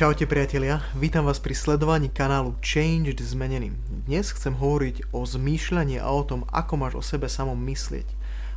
Čaute priatelia, vítam vás pri sledovaní kanálu Changed Zmenený. Dnes chcem hovoriť o zmýšľaní a o tom, ako máš o sebe samom myslieť.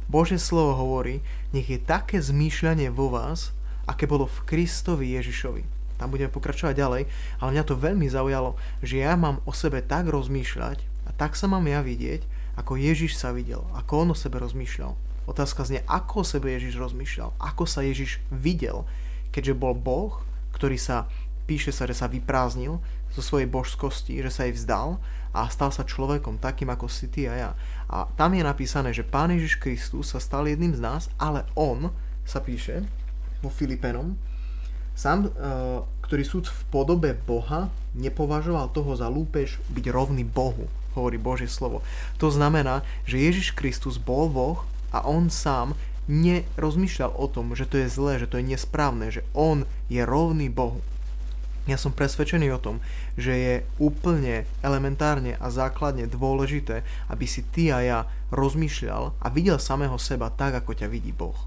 Božie slovo hovorí, nech je také zmýšľanie vo vás, aké bolo v Kristovi Ježišovi. Tam budeme pokračovať ďalej, ale mňa to veľmi zaujalo, že ja mám o sebe tak rozmýšľať a tak sa mám ja vidieť, ako Ježiš sa videl, ako on o sebe rozmýšľal. Otázka znie, ako o sebe Ježiš rozmýšľal, ako sa Ježiš videl, keďže bol Boh, ktorý sa píše sa, že sa vyprázdnil zo svojej božskosti, že sa jej vzdal a stal sa človekom takým ako si ty a ja. A tam je napísané, že Pán Ježiš Kristus sa stal jedným z nás, ale On sa píše vo Filipenom, sám, e, ktorý súd v podobe Boha nepovažoval toho za lúpež byť rovný Bohu, hovorí Božie slovo. To znamená, že Ježiš Kristus bol Boh a On sám nerozmýšľal o tom, že to je zlé, že to je nesprávne, že On je rovný Bohu. Ja som presvedčený o tom, že je úplne elementárne a základne dôležité, aby si ty a ja rozmýšľal a videl samého seba tak, ako ťa vidí Boh.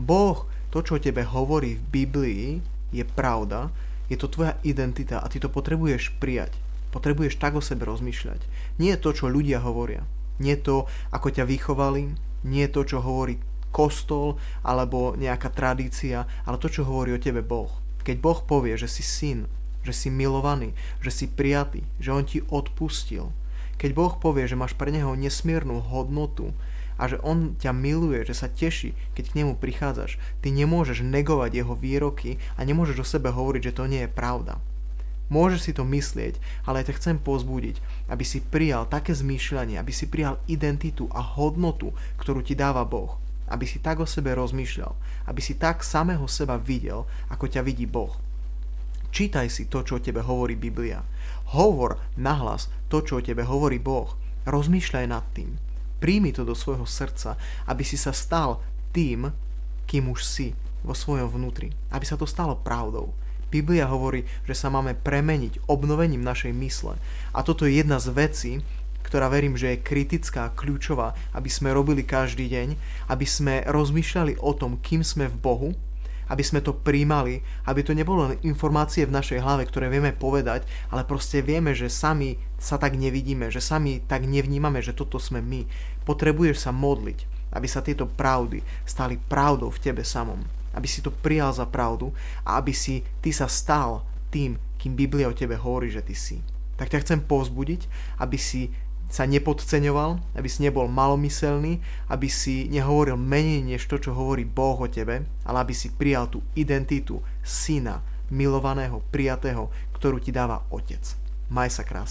Boh, to, čo o tebe hovorí v Biblii, je pravda, je to tvoja identita a ty to potrebuješ prijať. Potrebuješ tak o sebe rozmýšľať. Nie je to, čo ľudia hovoria. Nie to, ako ťa vychovali, nie to, čo hovorí kostol alebo nejaká tradícia, ale to, čo hovorí o tebe Boh. Keď Boh povie, že si syn, že si milovaný, že si prijatý, že On ti odpustil, keď Boh povie, že máš pre Neho nesmiernu hodnotu a že On ťa miluje, že sa teší, keď k Nemu prichádzaš, ty nemôžeš negovať Jeho výroky a nemôžeš o sebe hovoriť, že to nie je pravda. Môžeš si to myslieť, ale ja ťa chcem pozbudiť, aby si prijal také zmýšľanie, aby si prijal identitu a hodnotu, ktorú ti dáva Boh aby si tak o sebe rozmýšľal, aby si tak samého seba videl, ako ťa vidí Boh. Čítaj si to, čo o tebe hovorí Biblia. Hovor nahlas to, čo o tebe hovorí Boh. Rozmýšľaj nad tým. Príjmi to do svojho srdca, aby si sa stal tým, kým už si vo svojom vnútri. Aby sa to stalo pravdou. Biblia hovorí, že sa máme premeniť obnovením našej mysle. A toto je jedna z vecí, ktorá verím, že je kritická kľúčová, aby sme robili každý deň, aby sme rozmýšľali o tom, kým sme v Bohu, aby sme to príjmali, aby to nebolo len informácie v našej hlave, ktoré vieme povedať, ale proste vieme, že sami sa tak nevidíme, že sami tak nevnímame, že toto sme my. Potrebuješ sa modliť, aby sa tieto pravdy stali pravdou v tebe samom. Aby si to prijal za pravdu a aby si ty sa stal tým, kým Biblia o tebe hovorí, že ty si. Tak ťa chcem pozbudiť, aby si sa nepodceňoval, aby si nebol malomyselný, aby si nehovoril menej než to, čo hovorí Boh o tebe, ale aby si prijal tú identitu syna, milovaného, prijatého, ktorú ti dáva Otec. Maj sa krásne.